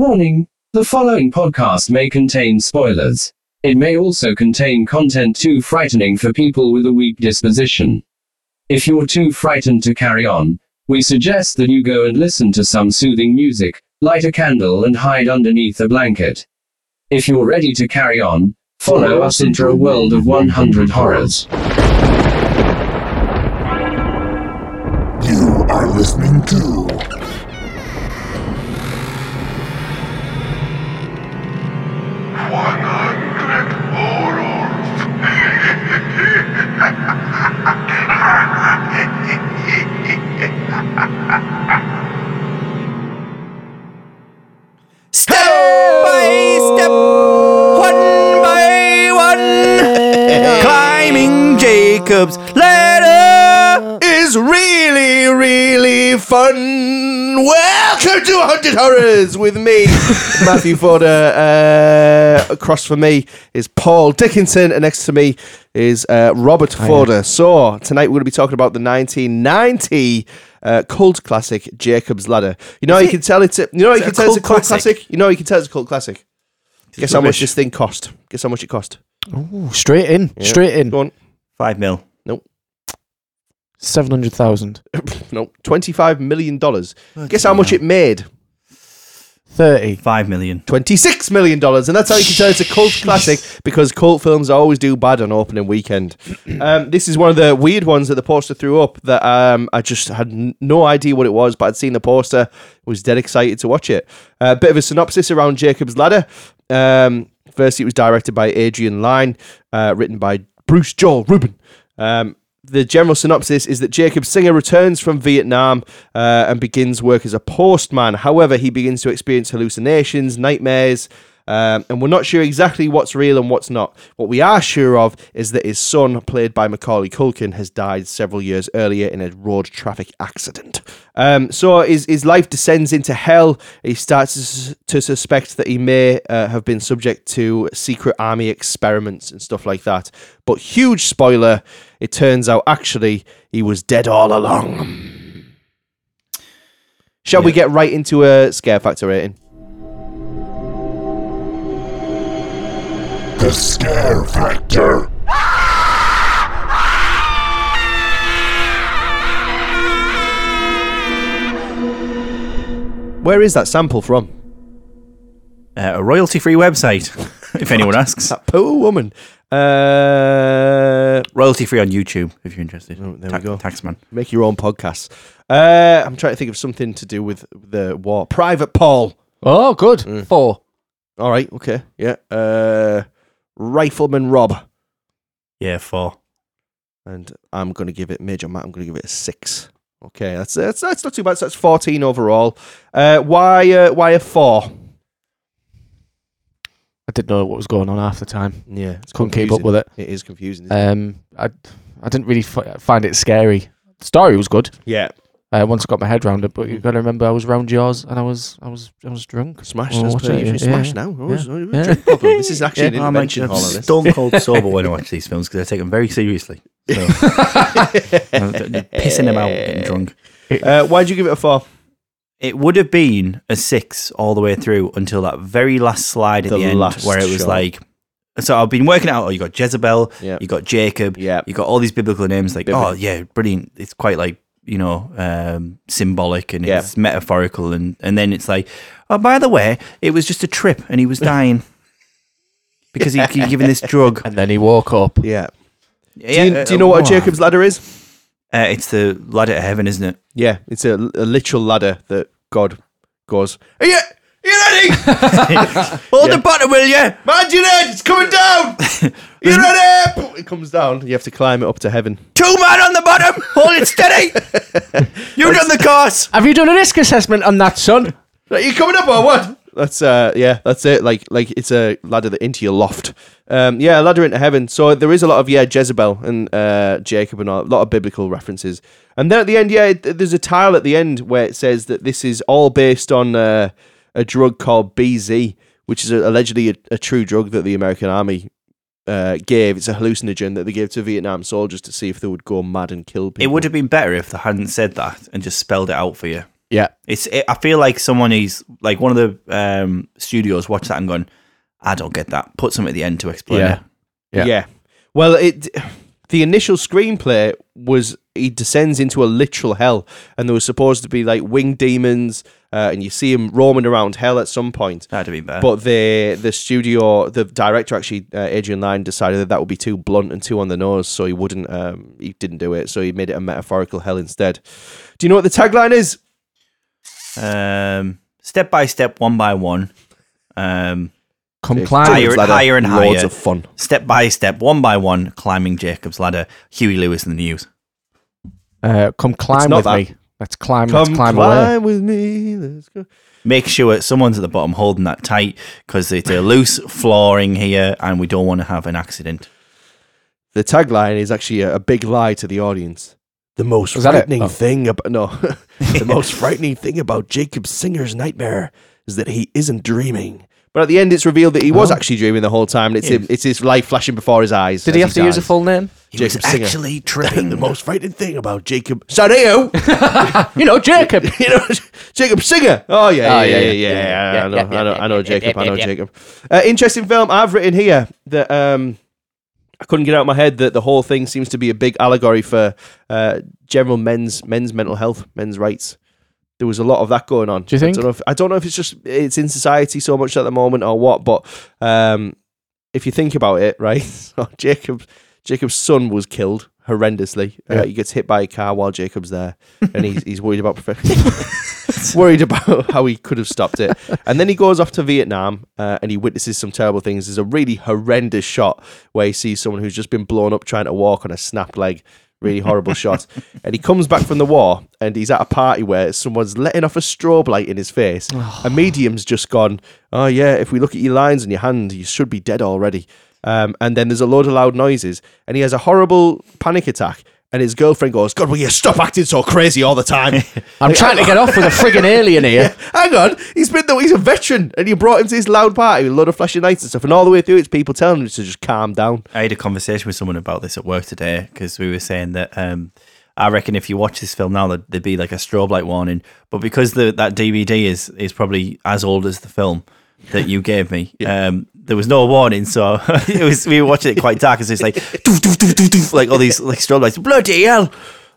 Warning the following podcast may contain spoilers. It may also contain content too frightening for people with a weak disposition. If you're too frightened to carry on, we suggest that you go and listen to some soothing music, light a candle, and hide underneath a blanket. If you're ready to carry on, follow us into a world of 100 horrors. 200 Horrors with me, Matthew Forder. Uh, across from me is Paul Dickinson, and next to me is uh, Robert Hiya. So, tonight we're going to be talking about the 1990 uh, cult classic, Jacob's Ladder. You know, how you it? can tell it's a, you know, you can tell it's a cult classic? classic? You know, you can tell it's a cult classic. It's Guess rubbish. how much this thing cost? Guess how much it cost? Ooh, straight in, yeah. straight in. Go on. Five mil. No. Seven hundred thousand. No. Twenty-five million dollars. Guess how much it made? Thirty. Five million. Twenty-six million dollars, and that's how you can tell it's a cult classic because cult films always do bad on opening weekend. Um, this is one of the weird ones that the poster threw up that um, I just had n- no idea what it was, but I'd seen the poster, was dead excited to watch it. A bit of a synopsis around Jacob's Ladder. Um, first, it was directed by Adrian Lyne, uh, written by Bruce Joel Rubin. Um, the general synopsis is that Jacob Singer returns from Vietnam uh, and begins work as a postman. However, he begins to experience hallucinations, nightmares, um, and we're not sure exactly what's real and what's not. What we are sure of is that his son, played by Macaulay Culkin, has died several years earlier in a road traffic accident. Um, so his, his life descends into hell. He starts to, suspect that he may uh, have been subject to secret army experiments and stuff like that. But huge spoiler, it turns out actually he was dead all along. Shall we get right into a scare factor rating? The Scare Factor. Where is that sample from? Uh, a royalty-free website, if anyone asks. That poor woman. Uh, Royalty-free on YouTube, if you're interested. Oh, there we go. Taxman. make your own podcasts. Uh, I'm trying to think of something to do with the war. Private Paul. Oh, good. Mm. Four. All right. Okay. Yeah. Uh, Rifleman Rob. Yeah, four. and I'm going to give it Major Matt. I'm going to give it a six. Okay, that's that's that's not too bad. So that's 14 overall. Uh, why uh, why a four? I didn't know what was going on half the time. Yeah, it's Couldn't keep up with it. It is confusing. isn't it? Um, I I didn't really f- find it scary. The story was good. yeah, Uh, once I got my head around it, but you've got to remember I was round yours and I was I was I was drunk. smash. Oh, That's per it, usually yeah, now. Oh, Yeah. it's not even a Yeah. drink problem. This is actually an I'm like intervention. all of this. stone cold sober when I watch these films because I take them very seriously. So, pissing them out, getting drunk. Uh, why'd you give it a four? It would have been a six all the way through until that very last slide at The the, end, last where it was shot. like. So I've been working out. Oh, you got Jezebel, Yeah. you got Jacob, Yeah. you got all these biblical names. Like, Biblical. oh yeah, brilliant. It's quite like you know um, symbolic and Yeah. it's metaphorical, and and then it's like, oh by the way, it was just a trip, and he was dying because he he given this drug. And then he woke up. Yeah. Yeah, do, you, do you know what a oh, Jacob's ladder is? Uh, it's the ladder to heaven, isn't it? Yeah, it's a, a literal ladder that God goes. Are you, are you ready? Hold Yeah. the bottom, will you? Man, you ready? It's coming down. you ready? It comes down. You have to climb it up to heaven. Two man on the bottom. Hold it steady. You've done the course. Have you done a risk assessment on that, son? Are you coming up or what? That's uh yeah, that's it. Like like it's a ladder that into your loft. Um yeah, a ladder into heaven. So there is a lot of yeah Jezebel and uh Jacob and all, a lot of biblical references. And then at the end, yeah, it, there's a tile at the end where it says that this is all based on uh, a drug called BZ, which is a, allegedly a, a true drug that the American army uh, gave. It's a hallucinogen that they gave to Vietnam soldiers to see if they would go mad and kill people. It would have been better if they hadn't said that and just spelled it out for you. Yeah. It's. It, I feel like someone is like one of the um, studios watched that and gone, I don't get that. Put something at the end to explain Yeah. it. Yeah. Yeah. Well, it the initial screenplay was he descends into a literal hell, and there was supposed to be like winged demons, uh, and you see him roaming around hell at some point. That'd have been better. But the the studio, the director actually, uh, Adrian Lyne, decided that that would be too blunt and too on the nose, so he wouldn't. Um, he didn't do it, so he made it a metaphorical hell instead. Do you know what the tagline is? um, step by step, one by one. Um, Come climb. Higher- ladder, higher and loads higher. of fun. step by step, one by one, climbing Jacob's ladder. Huey Lewis and the News. Uh, come climb with that. me. Let's climb. Come let's climb, climb, away. with me. Let's go. Make sure someone's at the bottom holding that tight because it's a loose flooring here, and we don't want to have an accident. The tagline is actually a, a big lie to the audience. The most Is frightening Oh. thing about no, the most frightening thing about Jacob Singer's nightmare is that he isn't dreaming. But at the end, it's revealed that he was Oh. actually dreaming the whole time, and it's Yeah. him, it's his life flashing before his eyes. Did he have to use a full name? He Jacob was Singer. actually tripping. the most frightening thing about Jacob Saneo, you know, Jacob. you know, Jacob Singer. Oh yeah, Oh, yeah, yeah, yeah, yeah. yeah, yeah, I know, yeah, I know, yeah, I know, yeah, Jacob. yeah, I know, yeah. Jacob. Uh, interesting film. I've written here that um, I couldn't get out of my head that the whole thing seems to be a big allegory for uh, general men's men's mental health, men's rights. There was a lot of that going on. Do you think? I don't know if, I don't know if it's just it's in society so much at the moment or what, but um, if you think about it, right? So Jacob Jacob's son was killed horrendously. Uh, he gets hit by a car while Jacob's there, and he's he's worried about worried about how he could have stopped it. And then he goes off to Vietnam, uh, and he witnesses some terrible things. There's a really horrendous shot where he sees someone who's just been blown up trying to walk on a snap leg. Really horrible shot. And he comes back from the war, and he's at a party where someone's letting off a strobe light in his face. a medium's just gone. Oh yeah, if we look at your lines on your hand, you should be dead already. Um, and then there's a load of loud noises, and he has a horrible panic attack. And his girlfriend goes, "God, will you stop acting so crazy all the time?" I'm trying to get off with a friggin' alien here. Hang on, he's been the, he's a veteran, and you brought him to this loud party with a load of flashing lights and stuff, and all the way through, it's people telling him to just calm down. I had a conversation with someone about this at work today because we were saying that um, I reckon if you watch this film now, that there'd be like a strobe light warning. But because the, that DVD is is probably as old as the film that you gave me, um, there was no warning. So it was we were watching it quite dark. and It's like doof, doof, doof, doof, doof, like all these like strobe lights. Bloody hell!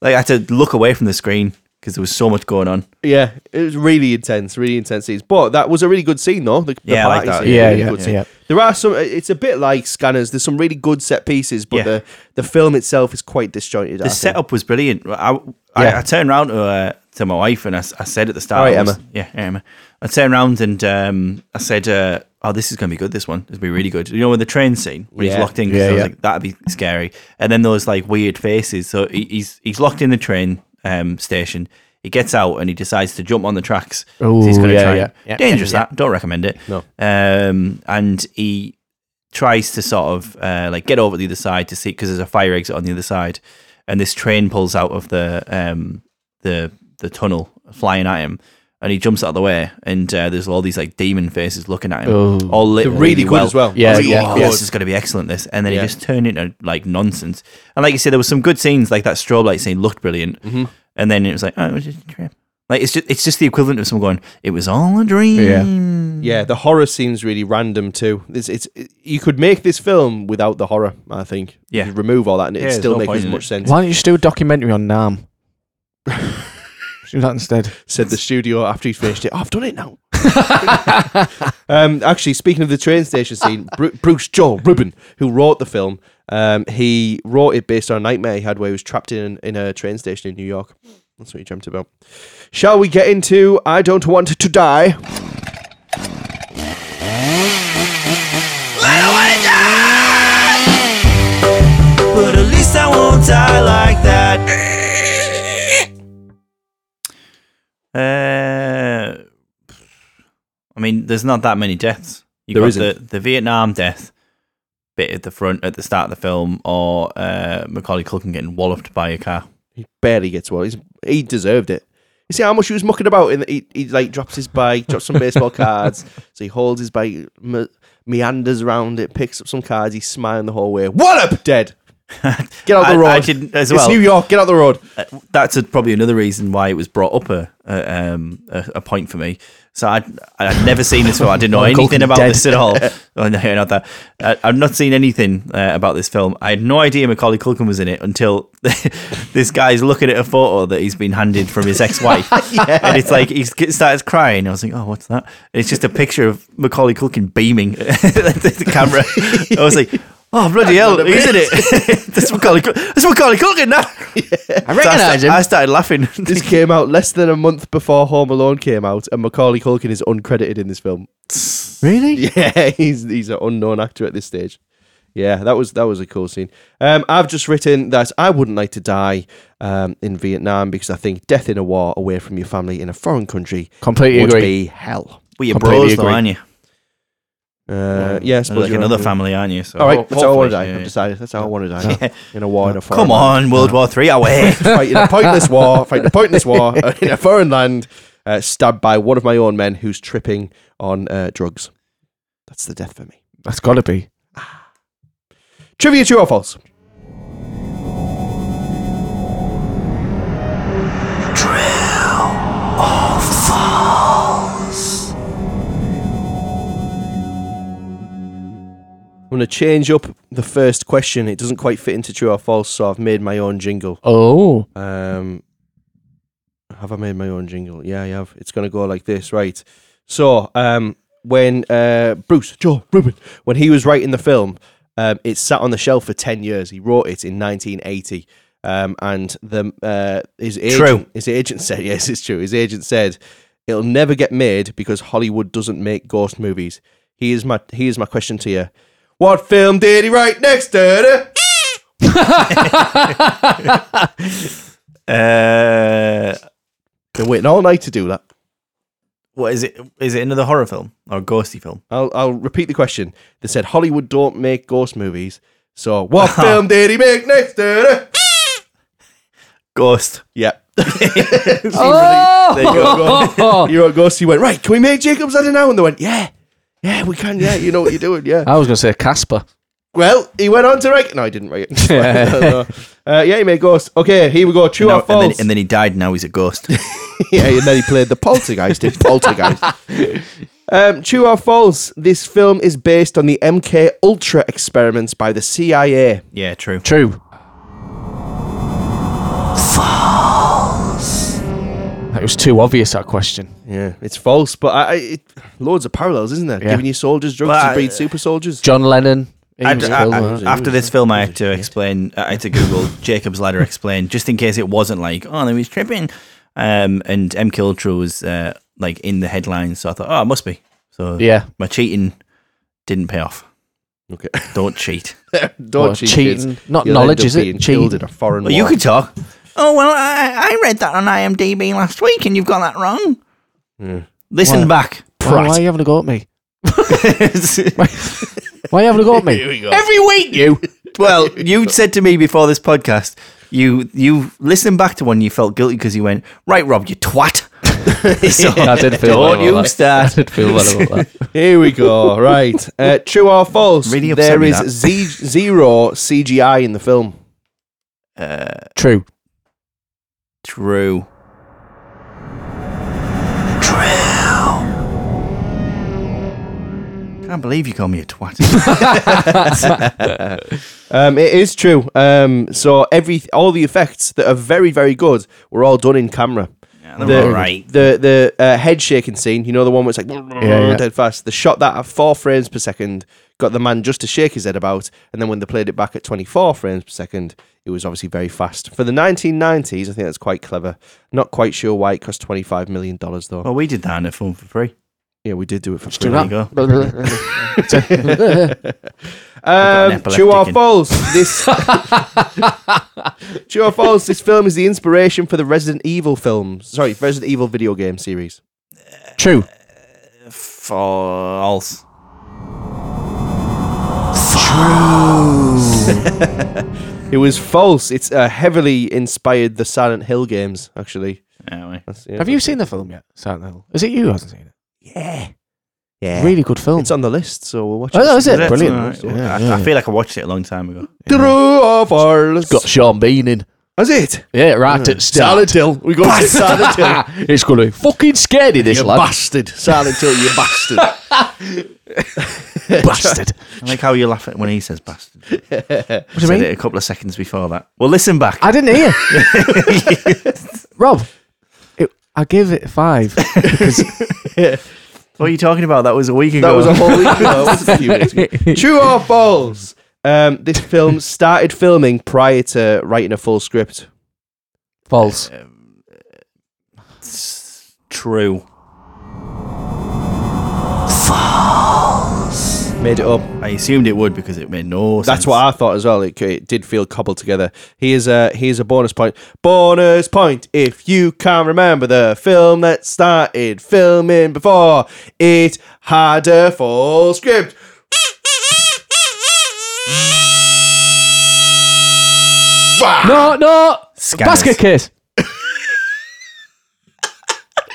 Like I had to look away from the screen because there was so much going on. Yeah, it was really intense, really intense scenes. But that was a really good scene, though. The, the Yeah, I like that. scene, Yeah, really yeah, good scene. yeah. There are some. It's a bit like Scanners. There's some really good set pieces, but Yeah. the the film itself is quite disjointed. I The think. setup was brilliant. I, I, I turned around to, uh, to my wife and I, I said at the start, All right, I was- Emma. Yeah, yeah, Emma. I turned around and um, I said, uh, "Oh, this is going to be good. This one is going to be really good." You know, with the train scene where Yeah. he's locked in, 'cause Yeah, I was yeah. like, "That'd be scary." And then those like weird faces. So he, he's he's locked in the train um, station. He gets out and he decides to jump on the tracks. So he's Ooh, going to yeah, try. yeah, yeah, Dangerous. yeah. That don't recommend it. No. Um, and he tries to sort of uh, like get over the other side to see because there's a fire exit on the other side, and this train pulls out of the um the the tunnel, flying at him, and he jumps out of the way, and uh, there's all these like demon faces looking at him, Oh. all lit They're really good as well. Yeah, Really yeah, good. yeah. This is going to be excellent. This, and then Yeah. he just turned into like nonsense. And like you said, there was some good scenes, like that strobe light scene looked brilliant, Mm-hmm. and then it was like, oh, it was just a trip. Like it's just it's just the equivalent of someone going, "It was all a dream." Yeah, yeah. the horror seems really random too. It's, it's you could make this film without the horror. I think. Yeah. You remove all that, and it Yeah, there's still no make point as much it. sense. Why don't you just do a documentary on Nam? do that instead. Said the studio after he's finished it. Oh, I've done it now. um, actually, speaking of the train station scene, Bru- Bruce Joel Rubin, who wrote the film, um, he wrote it based on a nightmare he had where he was trapped in in a train station in New York. That's what he dreamt about. Shall we get into I Don't Want to Die? But at least I won't die like that. Mean, there's not that many deaths. You There got isn't. the the Vietnam death bit at the front at the start of the film, or uh, Macaulay Culkin getting walloped by a car. He barely gets one. He's, he deserved it. You see how much he was mucking about? In the, he, he like drops his bike, drops some baseball cards. So he holds his bike, me- meanders around it, picks up some cards. He's smiling the whole way. Wallop, dead. Get out the road. I didn't as it's. New York. Get out the road. That's a, probably another reason why it was brought up a a, um, a, a point for me. So I'd, I'd never seen this film. I didn't know anything about dead. this at all. oh, no, not that. I, I've not seen anything uh, about this film. I had no idea Macaulay Culkin was in it until this guy's looking at a photo that he's been handed from his ex-wife, and it's like he starts crying. I was like, "Oh, what's that?" And it's just a picture of Macaulay Culkin beaming at the camera. I was like. Oh bloody hell! Isn't it? that's Macaulay. Cul- That's Macaulay Culkin now. I I, recognise sta- him. I started laughing. This came out less than a month before Home Alone came out, and Macaulay Culkin is uncredited in this film. really? Yeah, he's he's an unknown actor at this stage. Yeah, that was that was a cool scene. Um, I've just written that I wouldn't like to die um, in Vietnam because I think death in a war away from your family in a foreign country Completely would agree. be hell. Well, you're Completely bros, though, agree. aren't you? Uh, yeah, I suppose like you're another family, aren't you? So All right, ho- that's how I want to die. Yeah. I've decided that's how I want to die in a war in a foreign Come land. on, World War Three away. fighting a pointless war, fighting a pointless war uh, in a foreign land, uh, stabbed by one of my own men who's tripping on uh, drugs. That's the death for me. That's got to be. Trivia true or false? I'm going to change up the first question. It doesn't quite fit into true or false, so I've made my own jingle. Oh, Um, have I made my own jingle? Yeah, I have. It's going to go like this, right? So, um, when uh, Bruce Joe Rubin, when he was writing the film, um, it sat on the shelf for ten years. He wrote it in 1980, um, and the uh, his agent, True. his agent said, yes, it's true. His agent said it'll never get made because Hollywood doesn't make ghost movies. Here's my here's my question to you: What film did he write next? To uh, Been waiting all night to do that. what is it? Is it another horror film or a ghosty film? I'll I'll repeat the question. They said Hollywood don't make ghost movies. So what film did he make next? Da-da? Ghost. Yep. oh! There you go. You wrote ghost. He went right. Can we make Jacob's Ladder now? And they went, yeah, yeah, we can. Yeah, you know what you're doing. Yeah. I was going to say Casper. Well, he went on to write. No, I didn't write it. Yeah. uh, yeah, he made ghost. Okay, here we go. True Now- or and, then, false? and then he died. Now he's a ghost. yeah, and then he played the poltergeist in Poltergeist. Um, true or false? This film is based on the MK Ultra experiments by the CIA. yeah, true. True. That was too obvious, that question. Yeah, it's false, but I, I it, loads of parallels, isn't there? Yeah. Giving you soldiers drugs Well, to I- breed super soldiers. John Lennon. he I, was I- killed, I- wasn't he? after this film, I had to explain. I had to Google Jacob's Ladder explain just in case it wasn't like oh, they was tripping. Um, and MK Ultra was uh, like in the headlines, so I thought, oh, it must be. So yeah. my cheating didn't pay off. Okay, Don't cheat. don't Well, cheat, cheating. Not You'll knowledge, end up is it? being killed in a foreign Well, you war. could talk. Oh well, I, I read that on IMDb last week, and you've got that wrong. Yeah. Listen Why? back. Why, why are you having a go at me? Why are you having a go at me? Here we go. Every week, you. well, you said to me before this podcast, you you listening back to one, you felt guilty because you went right, Rob, you twat. so, I did feel Don't well you about that. start. I did feel well about that. Here we go. Right, uh, true or false? Really upset there me, is that. z- zero CGI in the film. Uh, True. True. True. Can't believe you call me a twat. Um, it is true. Um, so every all the effects that are very very good were all done in camera. Yeah, the, they're all right. The the uh, head shaking scene, you know, the one where it's like yeah. dead fast. They shot that at four frames per second, got the man just to shake his head about, and then when they played it back at 24 frames per second, it was obviously very fast. For the 1990s, I think that's quite clever. Not quite sure why it cost 25 million dollars though. Well, we did that in a film for free. Yeah, we did do it for Do free. There you go. Um, true or false? This true or false? This film is the inspiration for the Resident Evil films. Sorry, Resident Evil video game series. True. False. True. it was false. It's uh, heavily inspired the Silent Hill games. Actually, Anyway. That's- yeah, Have you that's- seen the film yet? Silent Hill. Is it you who hasn't seen it? Yeah, Yeah. Really good film. It's on the list, so we'll watch Oh, it. no, is it? Is it? Brilliant. Alright. Yeah, I, yeah. I feel like I watched it a long time ago. True of ours. got Sean Bean in. Has it? Yeah, right hmm. at start. Silent Hill. We go to Silent Hill. it's going to be fucking scary, this You lad. bastard. Silent Hill, you bastard. Bastard. I like how you laugh at when he says bastard. What do you Said mean? it a couple of seconds before that. Well, listen back. I didn't hear. Rob, it, I give it five. because What are you talking about? That was a week ago. That was a whole week ago. It wasn't a few minutes ago. True or false? Um, this film started filming prior to writing a full script. false. true. Made it up. I assumed it would because it made no sense. That's what I thought as well. It, it did feel cobbled together. Here's a here's a bonus point. Bonus point if you can remember the film that started filming before it had a full script. No, no. Scanners. Basket case.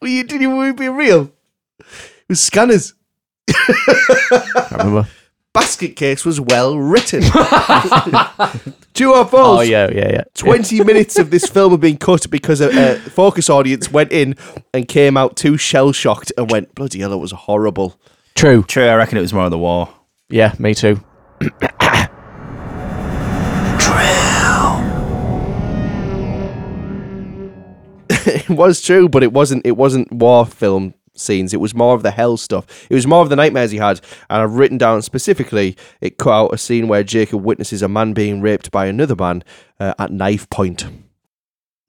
Well, you didn't even be real. It was scanners. I remember. Basket case was well written. True or false? Oh, yeah, yeah, yeah. 20 minutes of this film have been cut because a, a focus audience went in and came out too shell shocked and went, bloody hell, it was horrible. True. True, I reckon it was more of the war. Yeah, me too. True. It was true, but it wasn't. It wasn't war film scenes. It was more of the hell stuff. It was more of the nightmares he had. And I've written down specifically. It cut out a scene where Jacob witnesses a man being raped by another man uh, at knife point.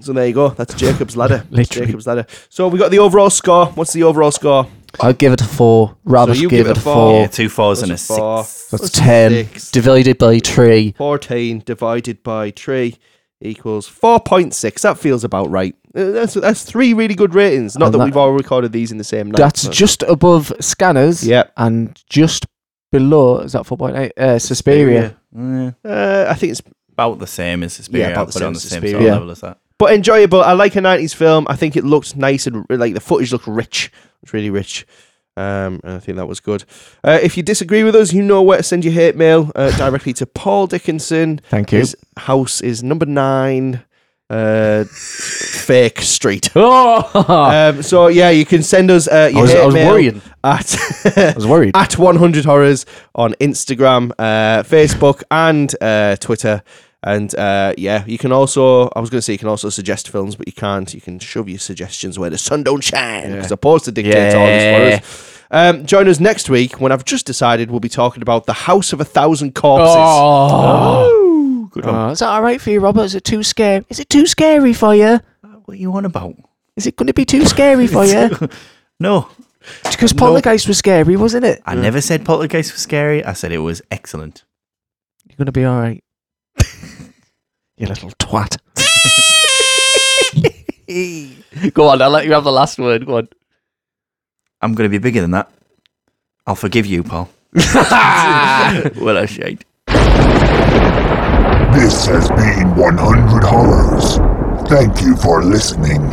So there you go. That's Jacob's ladder. That's Literally. Jacob's ladder. So we got the overall score. What's the overall score? I'd give it a four. Rather So you give, give it it a a four. four. Yeah, two fours and a That's four. six. That's That's ten six. divided by three. 14 divided by 3 equals 4.6. That feels about right. Uh, That's that's three really good ratings. Not And that, that- we've all recorded these in the same night. That's but- just above Scanners. Yeah. And just below, is that 4.8? Uh, Suspiria. Yeah, Uh, I think it's about the same as Suspiria. Yeah, about I'll the put it same on the as same sort of Yeah. level as that. but enjoyable. I like a 90s film. I think it looked nice and like the footage looked rich. It's really rich. Um, and I think that was good. Uh, if you disagree with us, you know where to send your hate mail uh, directly to Paul Dickinson. Thank you. His house is number nine, uh, Fake Street. Oh! Um, so yeah, you can send us uh, I your was, hate I was mail worried. at I was worried. at 100 horrors on Instagram, uh, Facebook, and uh, Twitter. And uh, yeah, you can also, I was going to say you can also suggest films, but you can't. You can shove your suggestions where the sun don't shine, because opposed to dictate all this for us. Um, join us next week when I've just decided we'll be talking about The House of a Thousand Corpses. Oh. Good one. Oh, is that all right for you, Robert? Is it too scary? Is it too scary for you? What are you on about? Is it going to be too scary for you? No, Because Poltergeist was scary, wasn't it? I never said Poltergeist was scary. I said it was excellent. You're going to be all right. You little twat. Go on, I'll let you have the last word. Go on. I'm going to be bigger than that. I'll forgive you, Paul. well, a shade. This has been 100 Horrors. Thank you for listening.